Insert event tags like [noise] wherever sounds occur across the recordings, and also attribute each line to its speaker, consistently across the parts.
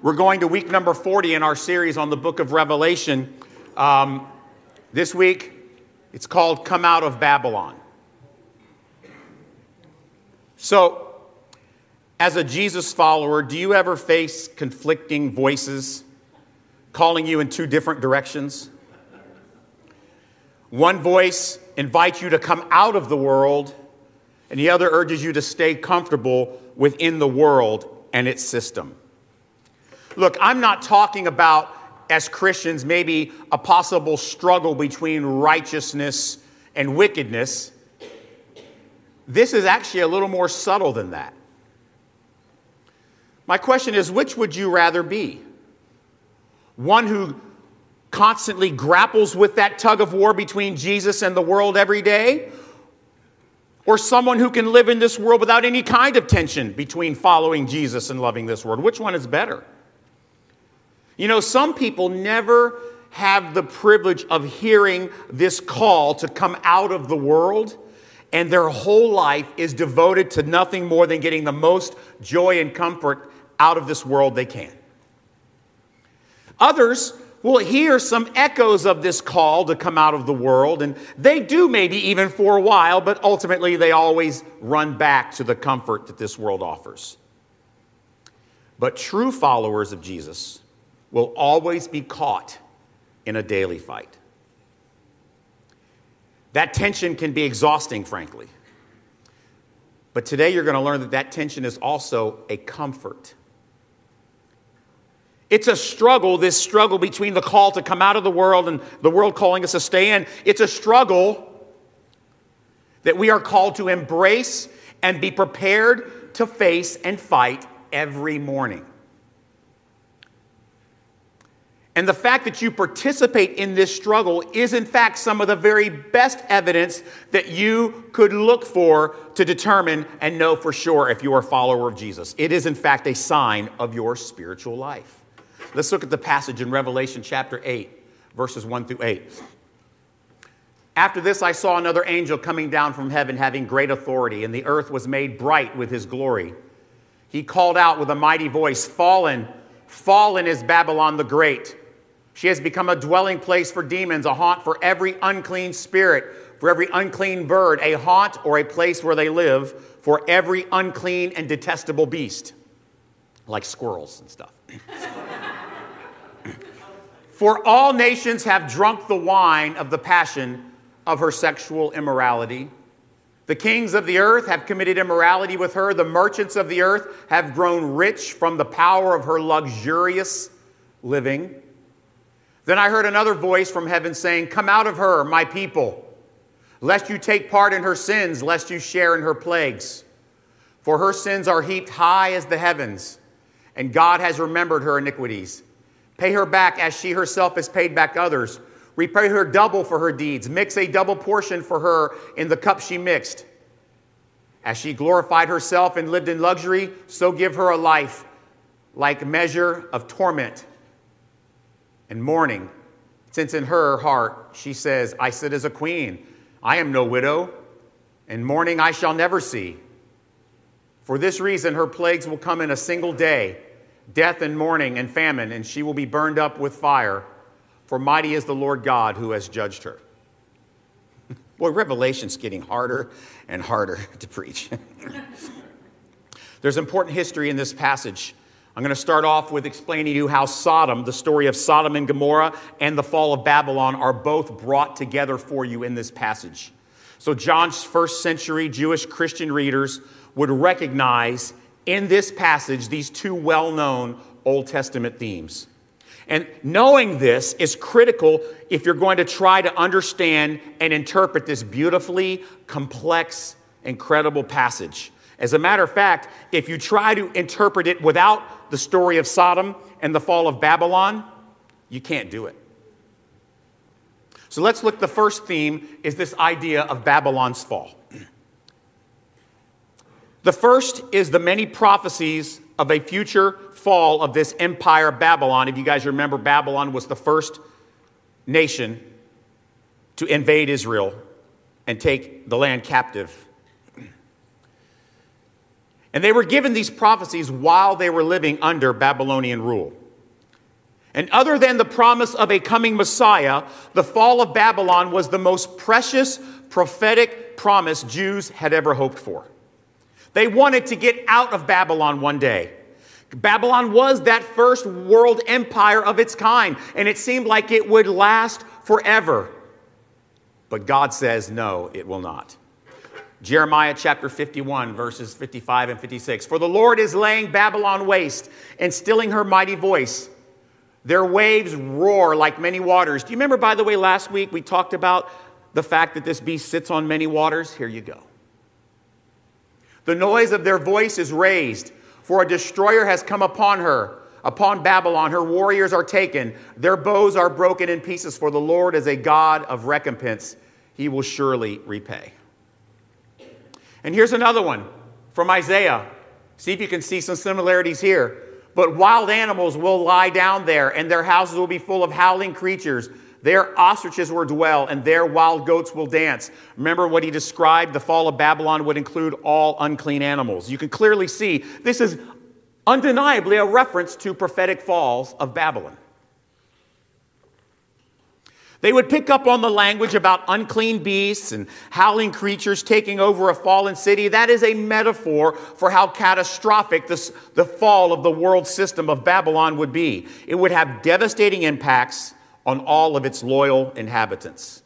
Speaker 1: we're going to week number 40 in our series on the book of Revelation. Um, this week, it's called Come Out of Babylon. So, as a Jesus follower, do you ever face conflicting voices calling you in two different directions? One voice invites you to come out of the world, and the other urges you to stay comfortable within the world and its system. Look, I'm not talking about, as Christians, maybe a possible struggle between righteousness and wickedness. This is actually a little more subtle than that. My question is which would you rather be? One who constantly grapples with that tug of war between Jesus and the world every day? Or someone who can live in this world without any kind of tension between following Jesus and loving this world? Which one is better? You know, some people never have the privilege of hearing this call to come out of the world, and their whole life is devoted to nothing more than getting the most joy and comfort out of this world they can. Others will hear some echoes of this call to come out of the world, and they do maybe even for a while, but ultimately they always run back to the comfort that this world offers. But true followers of Jesus, will always be caught in a daily fight. That tension can be exhausting, frankly. But today you're going to learn that that tension is also a comfort. It's a struggle, this struggle between the call to come out of the world and the world calling us to stay in. It's a struggle that we are called to embrace and be prepared to face and fight every morning. And the fact that you participate in this struggle is, in fact, some of the very best evidence that you could look for to determine and know for sure if you're a follower of Jesus. It is, in fact, a sign of your spiritual life. Let's look at the passage in Revelation chapter 8, verses 1 through 8. After this, I saw another angel coming down from heaven having great authority, and the earth was made bright with his glory. He called out with a mighty voice Fallen, fallen is Babylon the Great she has become a dwelling place for demons, a haunt for every unclean spirit, for every unclean bird, a haunt or a place where they live for every unclean and detestable beast, like squirrels and stuff. [laughs] for all nations have drunk the wine of the passion of her sexual immorality. The kings of the earth have committed immorality with her. The merchants of the earth have grown rich from the power of her luxurious living. Then I heard another voice from heaven saying, Come out of her, my people, lest you take part in her sins, lest you share in her plagues. For her sins are heaped high as the heavens, and God has remembered her iniquities. Pay her back as she herself has paid back others. Repay her double for her deeds. Mix a double portion for her in the cup she mixed. As she glorified herself and lived in luxury, so give her a life like measure of torment and mourning, since in her heart she says, I sit as a queen. I am no widow, and mourning I shall never see. For this reason, her plagues will come in a single day death and mourning and famine, and she will be burned up with fire. For mighty is the Lord God who has judged her. [laughs] Boy, Revelation's getting harder and harder [laughs] to preach. [laughs] There's important history in this passage. I'm going to start off with explaining to you how Sodom, the story of Sodom and Gomorrah, and the fall of Babylon are both brought together for you in this passage. So, John's first century Jewish Christian readers would recognize in this passage these two well known Old Testament themes. And knowing this is critical if you're going to try to understand and interpret this beautifully complex, incredible passage. As a matter of fact, if you try to interpret it without the story of Sodom and the fall of Babylon, you can't do it. So let's look. The first theme is this idea of Babylon's fall. [clears throat] The first is the many prophecies of a future fall of this empire Babylon. If you guys remember, Babylon was the first nation to invade Israel and take the land captive And they were given these prophecies while they were living under Babylonian rule. And other than the promise of a coming Messiah, the fall of Babylon was the most precious prophetic promise Jews had ever hoped for. They wanted to get out of Babylon one day. Babylon was that first world empire of its kind, and it seemed like it would last forever. But God says, no, it will not. Jeremiah chapter 51, verses 55 and 56. For the Lord is laying Babylon waste and stilling her mighty voice. Their waves roar like many waters. Do you remember, by the way, last week we talked about the fact that this beast sits on many waters? Here you go. The noise of their voice is raised, for a destroyer has come upon her, upon Babylon. Her warriors are taken, their bows are broken in pieces, for the Lord is a God of recompense. He will surely repay. And here's another one from Isaiah. See if you can see some similarities here. But wild animals will lie down there, and their houses will be full of howling creatures. Their ostriches will dwell, and their wild goats will dance. Remember what he described? The fall of Babylon would include all unclean animals. You can clearly see this is undeniably a reference to prophetic falls of Babylon. They would pick up on the language about unclean beasts and howling creatures taking over a fallen city. That is a metaphor for how catastrophic this, the fall of the world system of Babylon would be. It would have devastating impacts on all of its loyal inhabitants.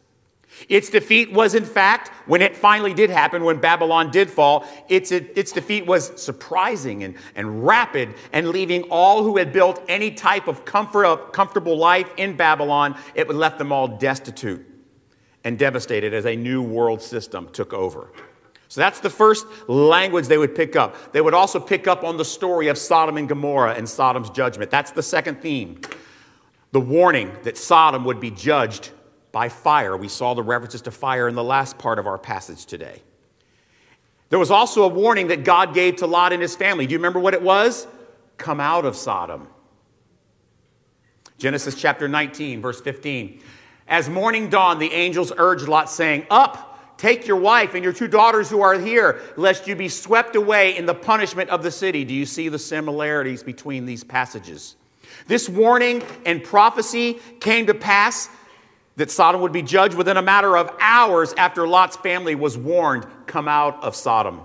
Speaker 1: Its defeat was, in fact, when it finally did happen, when Babylon did fall, its, its defeat was surprising and, and rapid, and leaving all who had built any type of comfort of comfortable life in Babylon, it would left them all destitute and devastated as a new world system took over. So that's the first language they would pick up. They would also pick up on the story of Sodom and Gomorrah and Sodom's judgment. That's the second theme. The warning that Sodom would be judged by fire. We saw the references to fire in the last part of our passage today. There was also a warning that God gave to Lot and his family. Do you remember what it was? Come out of Sodom. Genesis chapter 19, verse 15. As morning dawned, the angels urged Lot, saying, Up, take your wife and your two daughters who are here, lest you be swept away in the punishment of the city. Do you see the similarities between these passages? This warning and prophecy came to pass that Sodom would be judged within a matter of hours after Lot's family was warned, come out of Sodom.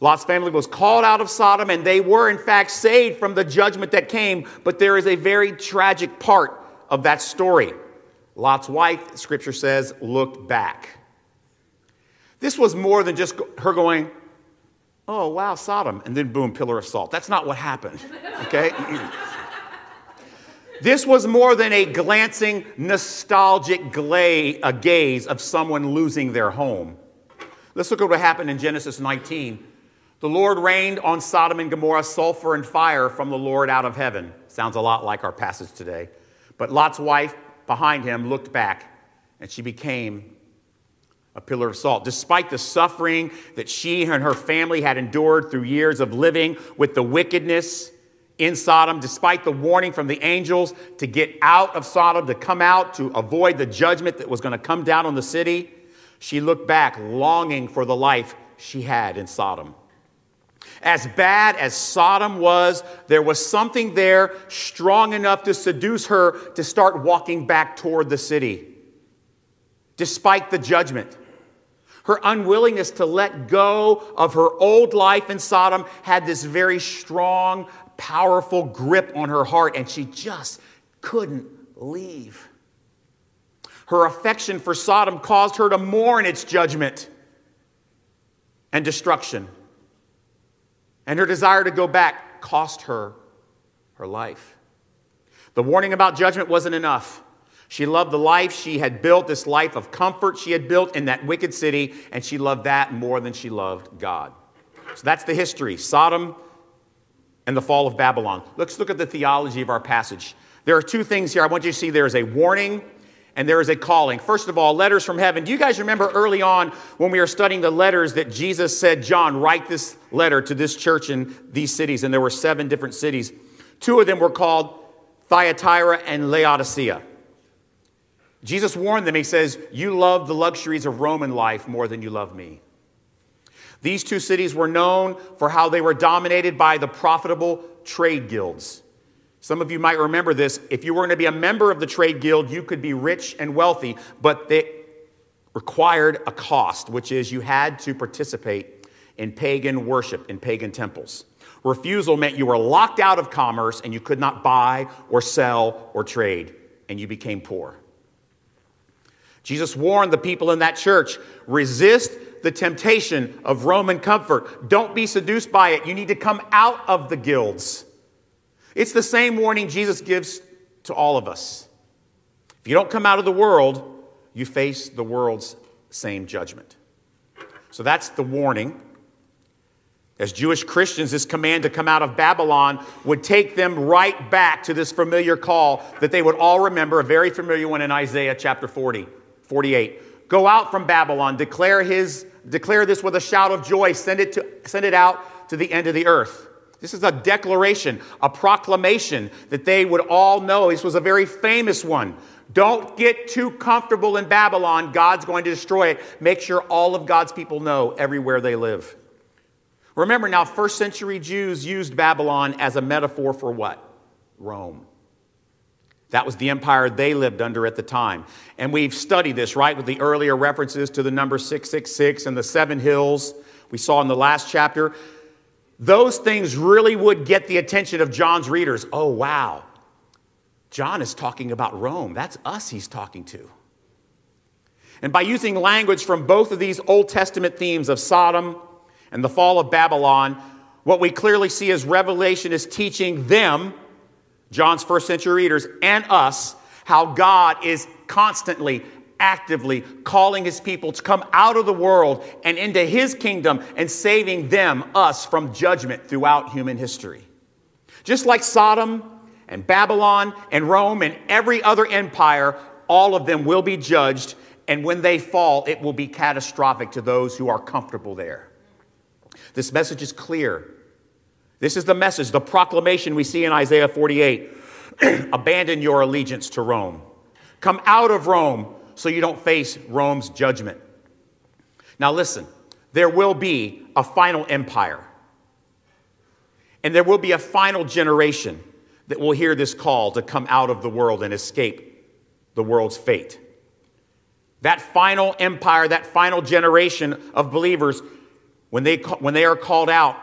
Speaker 1: Lot's family was called out of Sodom, and they were, in fact, saved from the judgment that came. But there is a very tragic part of that story. Lot's wife, scripture says, looked back. This was more than just her going, Oh, wow, Sodom, and then boom, pillar of salt. That's not what happened, [laughs] okay? [clears throat] This was more than a glancing, nostalgic gaze of someone losing their home. Let's look at what happened in Genesis 19. The Lord rained on Sodom and Gomorrah sulfur and fire from the Lord out of heaven. Sounds a lot like our passage today. But Lot's wife behind him looked back, and she became a pillar of salt. Despite the suffering that she and her family had endured through years of living with the wickedness in Sodom, despite the warning from the angels to get out of Sodom, to come out, to avoid the judgment that was going to come down on the city, she looked back, longing for the life she had in Sodom. As bad as Sodom was, there was something there strong enough to seduce her to start walking back toward the city, despite the judgment. Her unwillingness to let go of her old life in Sodom had this very strong powerful grip on her heart, and she just couldn't leave. Her affection for Sodom caused her to mourn its judgment and destruction. And her desire to go back cost her her life. The warning about judgment wasn't enough. She loved the life she had built, this life of comfort she had built in that wicked city, and she loved that more than she loved God. So that's the history. Sodom and the fall of Babylon. Let's look at the theology of our passage. There are two things here I want you to see there is a warning and there is a calling. First of all, letters from heaven. Do you guys remember early on when we were studying the letters that Jesus said, John, write this letter to this church in these cities? And there were seven different cities. Two of them were called Thyatira and Laodicea. Jesus warned them, He says, You love the luxuries of Roman life more than you love me. These two cities were known for how they were dominated by the profitable trade guilds. Some of you might remember this. If you were going to be a member of the trade guild, you could be rich and wealthy, but they required a cost, which is you had to participate in pagan worship in pagan temples. Refusal meant you were locked out of commerce and you could not buy or sell or trade, and you became poor. Jesus warned the people in that church resist the temptation of Roman comfort. Don't be seduced by it. You need to come out of the guilds. It's the same warning Jesus gives to all of us. If you don't come out of the world, you face the world's same judgment. So that's the warning. As Jewish Christians, this command to come out of Babylon would take them right back to this familiar call that they would all remember, a very familiar one in Isaiah chapter 40, 48. Go out from Babylon, declare, his, declare this with a shout of joy, send it, to, send it out to the end of the earth. This is a declaration, a proclamation that they would all know. This was a very famous one. Don't get too comfortable in Babylon. God's going to destroy it. Make sure all of God's people know everywhere they live. Remember now, first century Jews used Babylon as a metaphor for what? Rome. That was the empire they lived under at the time. And we've studied this, right, with the earlier references to the number 666 and the seven hills we saw in the last chapter. Those things really would get the attention of John's readers. Oh, wow. John is talking about Rome. That's us he's talking to. And by using language from both of these Old Testament themes of Sodom and the fall of Babylon, what we clearly see is Revelation is teaching them, John's first century readers, and us, how God is constantly, actively calling his people to come out of the world and into his kingdom and saving them, us, from judgment throughout human history. Just like Sodom and Babylon and Rome and every other empire, all of them will be judged, and when they fall, it will be catastrophic to those who are comfortable there. This message is clear. This is the message, the proclamation we see in Isaiah 48 [clears throat] Abandon your allegiance to Rome. Come out of Rome so you don't face Rome's judgment. Now, listen, there will be a final empire, and there will be a final generation that will hear this call to come out of the world and escape the world's fate. That final empire, that final generation of believers when they, when they are called out,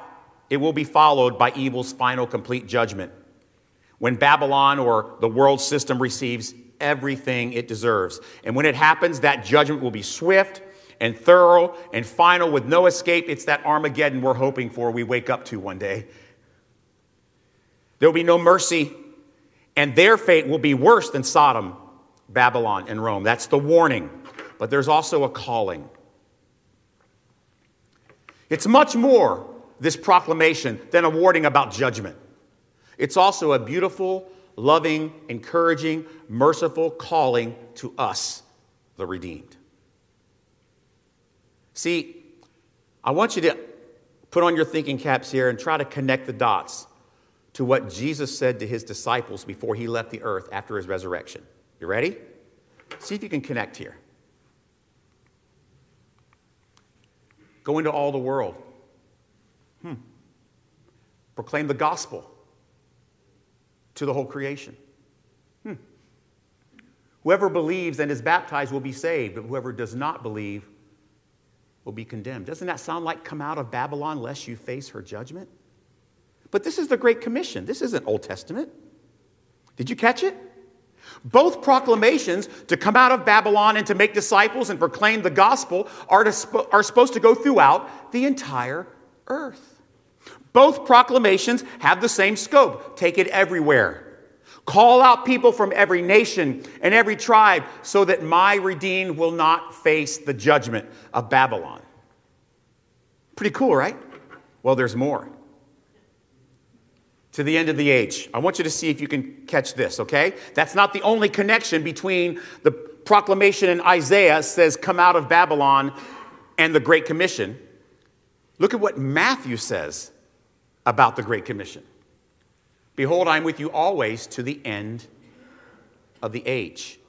Speaker 1: it will be followed by evil's final complete judgment. When Babylon or the world system receives everything it deserves. And when it happens, that judgment will be swift and thorough and final with no escape. It's that Armageddon we're hoping for, we wake up to one day. There will be no mercy, and their fate will be worse than Sodom, Babylon, and Rome. That's the warning. But there's also a calling. It's much more, this proclamation, than a warning about judgment. It's also a beautiful, loving, encouraging, merciful calling to us, the redeemed. See, I want you to put on your thinking caps here and try to connect the dots to what Jesus said to his disciples before he left the earth after his resurrection. You ready? See if you can connect here. Go into all the world. Proclaim the gospel to the whole creation. Hmm. Whoever believes and is baptized will be saved, but whoever does not believe will be condemned. Doesn't that sound like come out of Babylon lest you face her judgment? But this is the Great Commission. This isn't Old Testament. Did you catch it? Both proclamations to come out of Babylon and to make disciples and proclaim the gospel are, to, are supposed to go throughout the entire earth. Both proclamations have the same scope take it everywhere. Call out people from every nation and every tribe so that my redeemed will not face the judgment of Babylon. Pretty cool, right? Well, there's more to the end of the age. I want you to see if you can catch this, okay? That's not the only connection between the proclamation in Isaiah says, Come out of Babylon, and the Great Commission. Look at what Matthew says about the Great Commission. Behold, I'm with you always to the end of the age.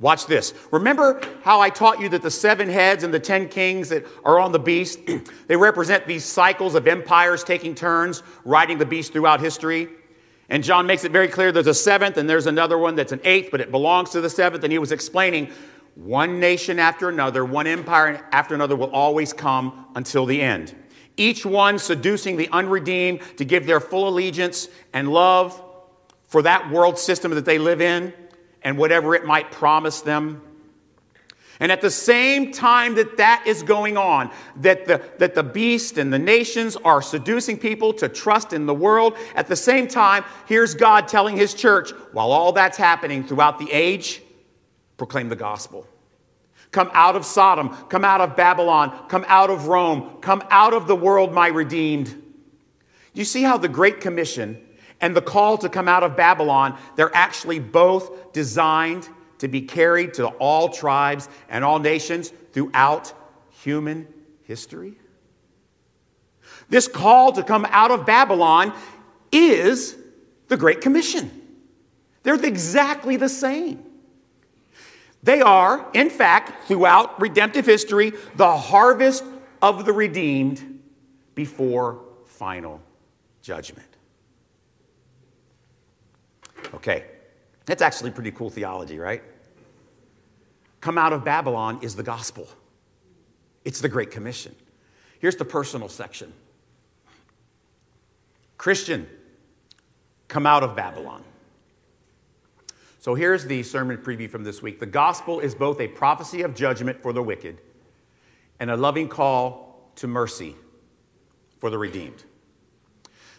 Speaker 1: Watch this. Remember how I taught you that the seven heads and the ten kings that are on the beast, [clears throat] they represent these cycles of empires taking turns, riding the beast throughout history? And John makes it very clear there's a seventh and there's another one that's an eighth, but it belongs to the seventh. And he was explaining one nation after another, one empire after another will always come until the end. Each one seducing the unredeemed to give their full allegiance and love for that world system that they live in and whatever it might promise them. And at the same time that that is going on, that the, that the beast and the nations are seducing people to trust in the world, at the same time, here's God telling his church, while all that's happening throughout the age, proclaim the gospel. Come out of Sodom, come out of Babylon, come out of Rome, come out of the world, my redeemed. You see how the Great Commission and the call to come out of Babylon, they're actually both designed to be carried to all tribes and all nations throughout human history. This call to come out of Babylon is the Great Commission. They're exactly the same. They are, in fact, throughout redemptive history, the harvest of the redeemed before final judgment. Okay, that's actually pretty cool theology, right? Come out of Babylon is the gospel, it's the Great Commission. Here's the personal section Christian, come out of Babylon. So here's the sermon preview from this week. The gospel is both a prophecy of judgment for the wicked and a loving call to mercy for the redeemed.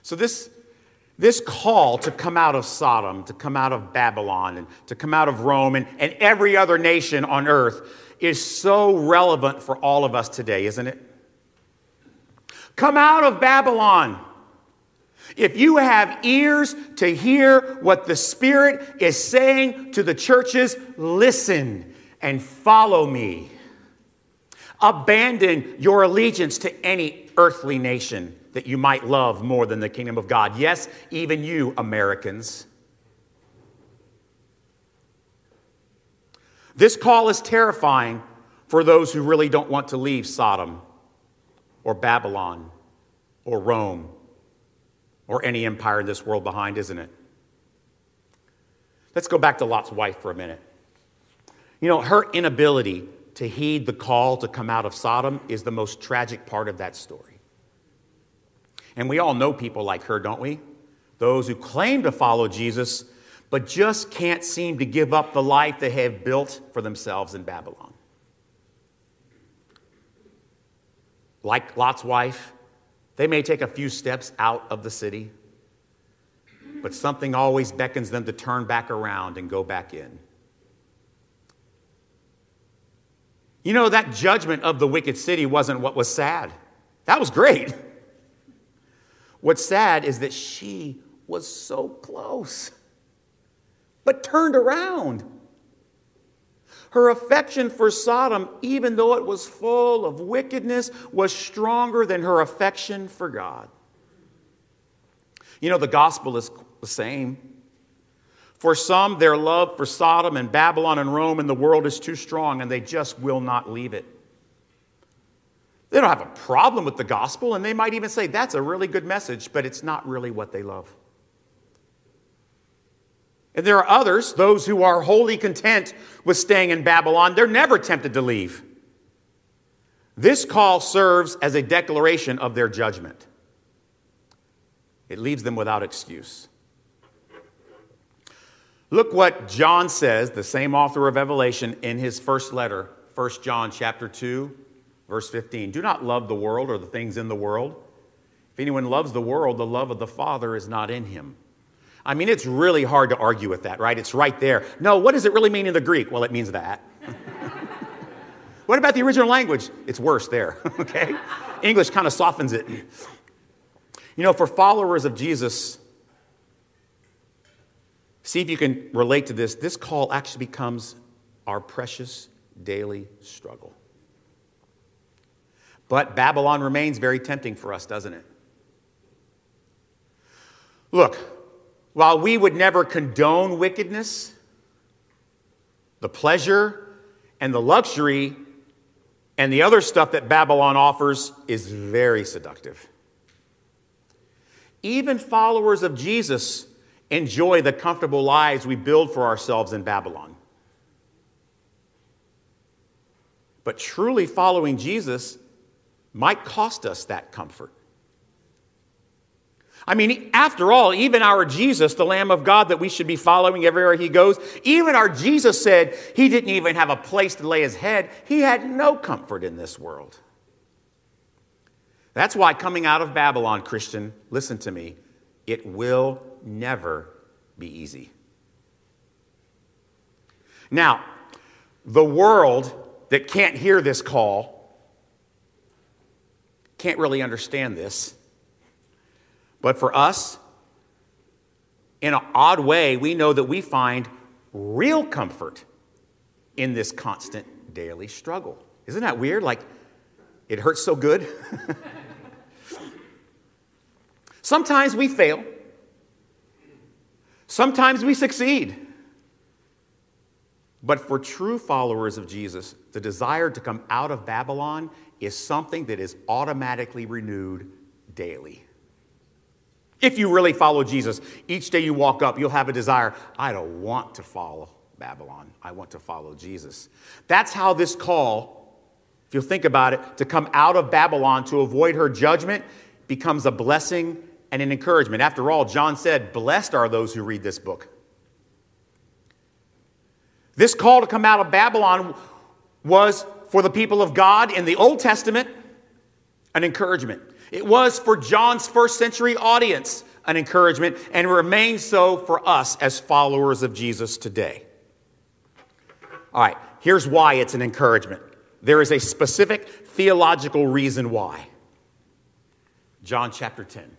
Speaker 1: So this this call to come out of Sodom, to come out of Babylon, and to come out of Rome and, and every other nation on earth is so relevant for all of us today, isn't it? Come out of Babylon. If you have ears to hear what the Spirit is saying to the churches, listen and follow me. Abandon your allegiance to any earthly nation that you might love more than the kingdom of God. Yes, even you, Americans. This call is terrifying for those who really don't want to leave Sodom or Babylon or Rome or any empire in this world behind, isn't it? Let's go back to Lot's wife for a minute. You know, her inability to heed the call to come out of Sodom is the most tragic part of that story. And we all know people like her, don't we? Those who claim to follow Jesus, but just can't seem to give up the life they have built for themselves in Babylon. Like Lot's wife, they may take a few steps out of the city, but something always beckons them to turn back around and go back in. You know, that judgment of the wicked city wasn't what was sad. That was great. What's sad is that she was so close, but turned around. Her affection for Sodom, even though it was full of wickedness, was stronger than her affection for God. You know, the gospel is the same. For some, their love for Sodom and Babylon and Rome and the world is too strong, and they just will not leave it. They don't have a problem with the gospel, and they might even say, that's a really good message, but it's not really what they love. And there are others, those who are wholly content with staying in Babylon, they're never tempted to leave. This call serves as a declaration of their judgment. It leaves them without excuse. Look what John says, the same author of Revelation, in his first letter, 1 John chapter 2, Verse 15 Do not love the world or the things in the world. If anyone loves the world, the love of the Father is not in him. I mean, it's really hard to argue with that, right? It's right there. No, what does it really mean in the Greek? Well, it means that. [laughs] what about the original language? It's worse there, [laughs] okay? English kind of softens it. You know, for followers of Jesus, see if you can relate to this. This call actually becomes our precious daily struggle. But Babylon remains very tempting for us, doesn't it? Look, while we would never condone wickedness, the pleasure, and the luxury, and the other stuff that Babylon offers is very seductive. Even followers of Jesus enjoy the comfortable lives we build for ourselves in Babylon. But truly following Jesus might cost us that comfort. I mean, after all, even our Jesus, the Lamb of God that we should be following everywhere he goes, even our Jesus said he didn't even have a place to lay his head. He had no comfort in this world. That's why coming out of Babylon, Christian, listen to me, it will never be easy. Now, the world that can't hear this call can't really understand this. But for us, in an odd way, we know that we find real comfort in this constant daily struggle. Isn't that weird? Like, it hurts so good. [laughs] Sometimes we fail. Sometimes we succeed. But for true followers of Jesus, the desire to come out of Babylon is something that is automatically renewed daily. If you really follow Jesus, each day you walk up, you'll have a desire I don't want to follow Babylon. I want to follow Jesus. That's how this call, if you think about it, to come out of Babylon to avoid her judgment becomes a blessing and an encouragement. After all, John said, Blessed are those who read this book. This call to come out of Babylon was for the people of God in the Old Testament an encouragement. It was for John's first century audience an encouragement and remains so for us as followers of Jesus today. All right, here's why it's an encouragement. There is a specific theological reason why. John chapter 10.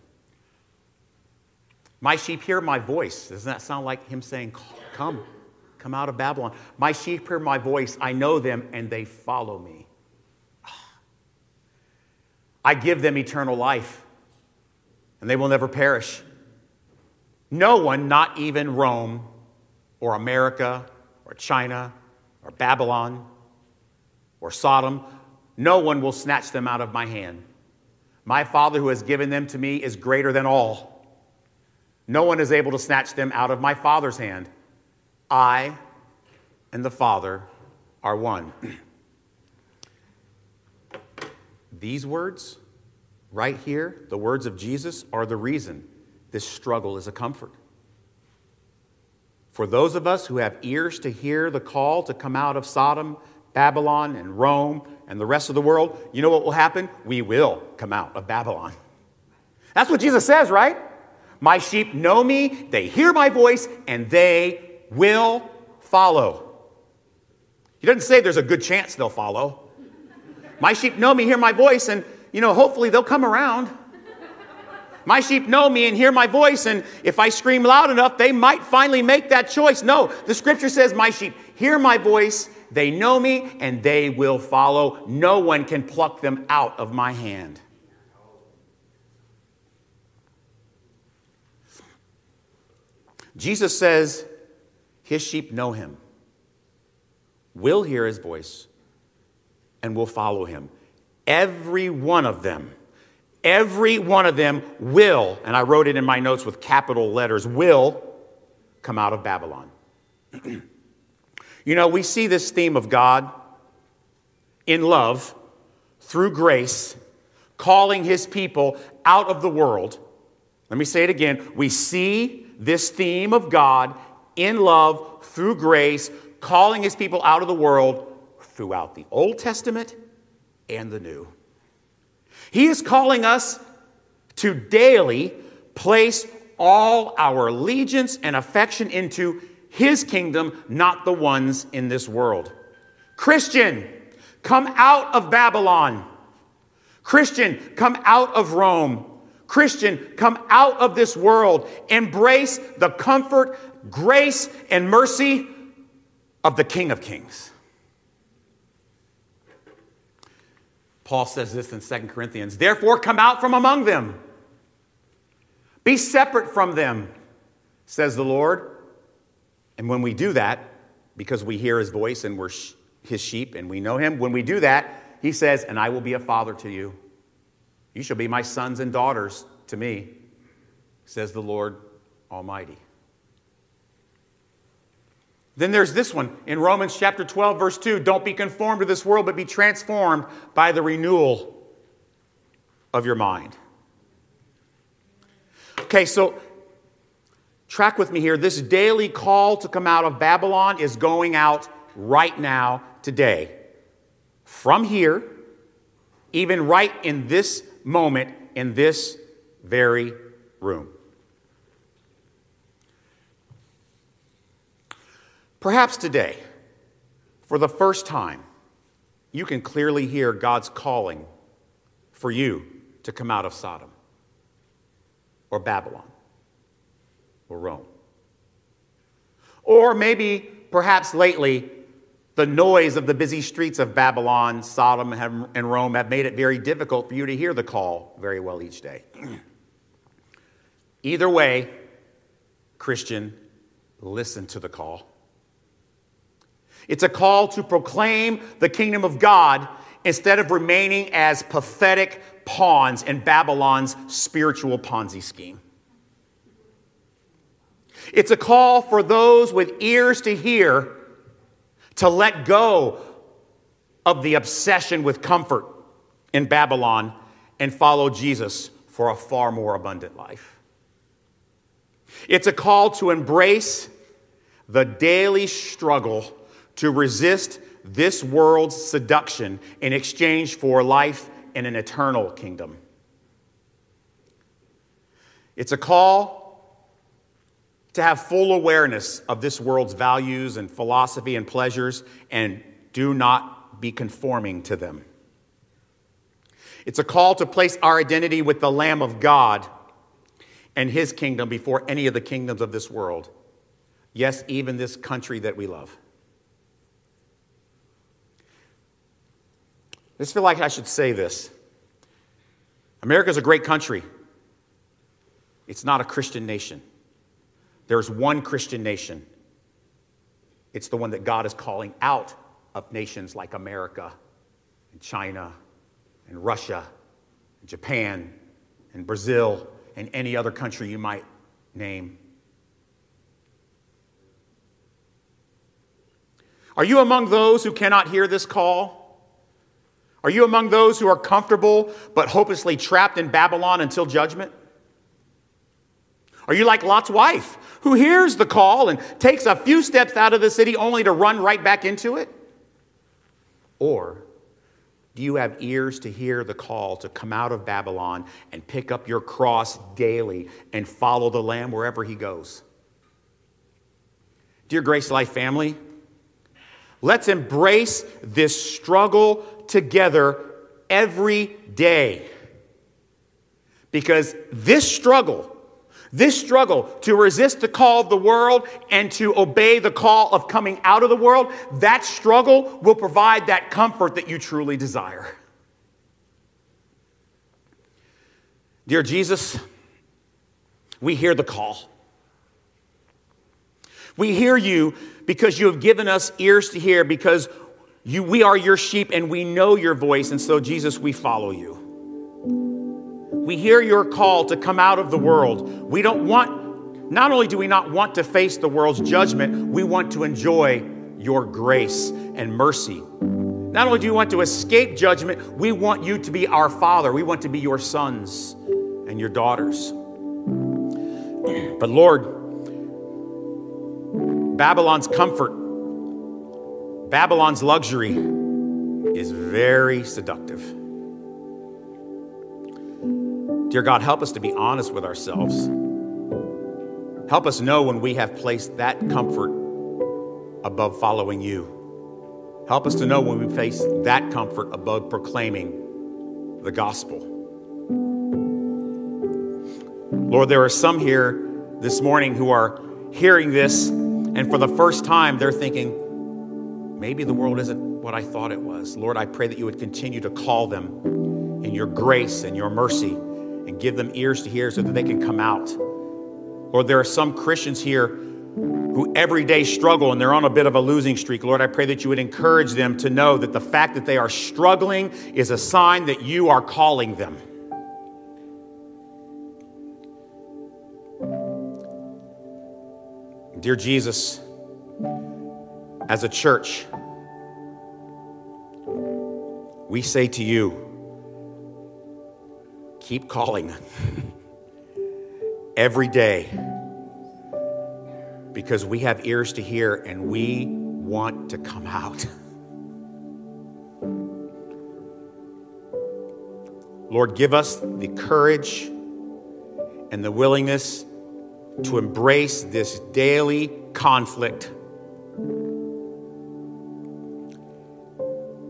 Speaker 1: My sheep hear my voice. Doesn't that sound like him saying, Come, come out of Babylon? My sheep hear my voice. I know them and they follow me. I give them eternal life, and they will never perish. No one, not even Rome or America or China or Babylon or Sodom, no one will snatch them out of my hand. My Father who has given them to me is greater than all. No one is able to snatch them out of my Father's hand. I and the Father are one. [clears throat] These words, right here, the words of Jesus, are the reason this struggle is a comfort. For those of us who have ears to hear the call to come out of Sodom, Babylon, and Rome, and the rest of the world, you know what will happen? We will come out of Babylon. [laughs] That's what Jesus says, right? My sheep know me, they hear my voice, and they will follow. He doesn't say there's a good chance they'll follow. My sheep know me, hear my voice, and, you know, hopefully they'll come around. My sheep know me and hear my voice, and if I scream loud enough, they might finally make that choice. No, the scripture says, My sheep hear my voice, they know me, and they will follow. No one can pluck them out of my hand. Jesus says, His sheep know him, will hear his voice, and will follow him. Every one of them, every one of them will, and I wrote it in my notes with capital letters, will come out of Babylon. [clears throat] you know, we see this theme of God in love through grace, calling his people out of the world. Let me say it again. We see this theme of God in love through grace, calling his people out of the world throughout the Old Testament and the New. He is calling us to daily place all our allegiance and affection into His kingdom, not the ones in this world. Christian, come out of Babylon. Christian, come out of Rome. Christian, come out of this world. Embrace the comfort, grace, and mercy of the King of Kings. Paul says this in 2 Corinthians Therefore, come out from among them. Be separate from them, says the Lord. And when we do that, because we hear his voice and we're his sheep and we know him. When we do that, he says, And I will be a father to you. You shall be my sons and daughters to me, says the Lord Almighty. Then there's this one in Romans chapter 12, verse 2 Don't be conformed to this world, but be transformed by the renewal of your mind. Okay, so track with me here. This daily call to come out of Babylon is going out right now, today. From here, even right in this moment, in this very room. Perhaps today, for the first time, you can clearly hear God's calling for you to come out of Sodom or Babylon or Rome. Or maybe, perhaps lately, the noise of the busy streets of Babylon, Sodom, and Rome have made it very difficult for you to hear the call very well each day. Either way, Christian, listen to the call. It's a call to proclaim the kingdom of God instead of remaining as pathetic pawns in Babylon's spiritual Ponzi scheme. It's a call for those with ears to hear to let go of the obsession with comfort in Babylon and follow Jesus for a far more abundant life. It's a call to embrace the daily struggle to resist this world's seduction in exchange for life in an eternal kingdom. It's a call to have full awareness of this world's values and philosophy and pleasures and do not be conforming to them. It's a call to place our identity with the Lamb of God and his kingdom before any of the kingdoms of this world. Yes, even this country that we love. I just feel like I should say this. America's a great country. It's not a Christian nation. There's one Christian nation. It's the one that God is calling out of nations like America and China and Russia and Japan and Brazil and any other country you might name. Are you among those who cannot hear this call? Are you among those who are comfortable but hopelessly trapped in Babylon until judgment? Are you like Lot's wife, who hears the call and takes a few steps out of the city only to run right back into it? Or do you have ears to hear the call to come out of Babylon and pick up your cross daily and follow the Lamb wherever he goes? Dear Grace Life family, let's embrace this struggle together every day. Because this struggle, this struggle to resist the call of the world and to obey the call of coming out of the world, that struggle will provide that comfort that you truly desire. Dear Jesus, we hear the call. We hear you because you have given us ears to hear, because you, we are your sheep and we know your voice, and so, Jesus, we follow you. We hear your call to come out of the world. We don't want, not only do we not want to face the world's judgment, we want to enjoy your grace and mercy. Not only do we want to escape judgment, we want you to be our Father. We want to be your sons and your daughters. [clears throat] But Lord, Babylon's comfort Babylon's luxury is very seductive. Dear God, help us to be honest with ourselves. Help us know when we have placed that comfort above following you. Help us to know when we place that comfort above proclaiming the gospel. Lord, there are some here this morning who are hearing this, and for the first time, they're thinking, Maybe the world isn't what I thought it was. Lord, I pray that you would continue to call them in your grace and your mercy and give them ears to hear so that they can come out. Lord, there are some Christians here who every day struggle and they're on a bit of a losing streak, Lord, I pray that you would encourage them to know that the fact that they are struggling is a sign that you are calling them. Dear Jesus, as a church, we say to you, keep calling [laughs] every day because we have ears to hear and we want to come out. [laughs] Lord, give us the courage and the willingness to embrace this daily conflict.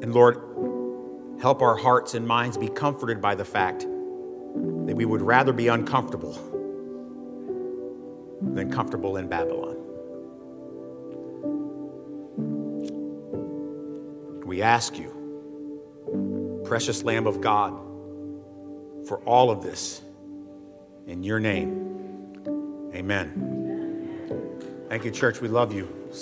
Speaker 1: And Lord, help our hearts and minds be comforted by the fact that we would rather be uncomfortable than comfortable in Babylon. We ask you, precious Lamb of God, for all of this. In your name, amen. Thank you, church. We love you.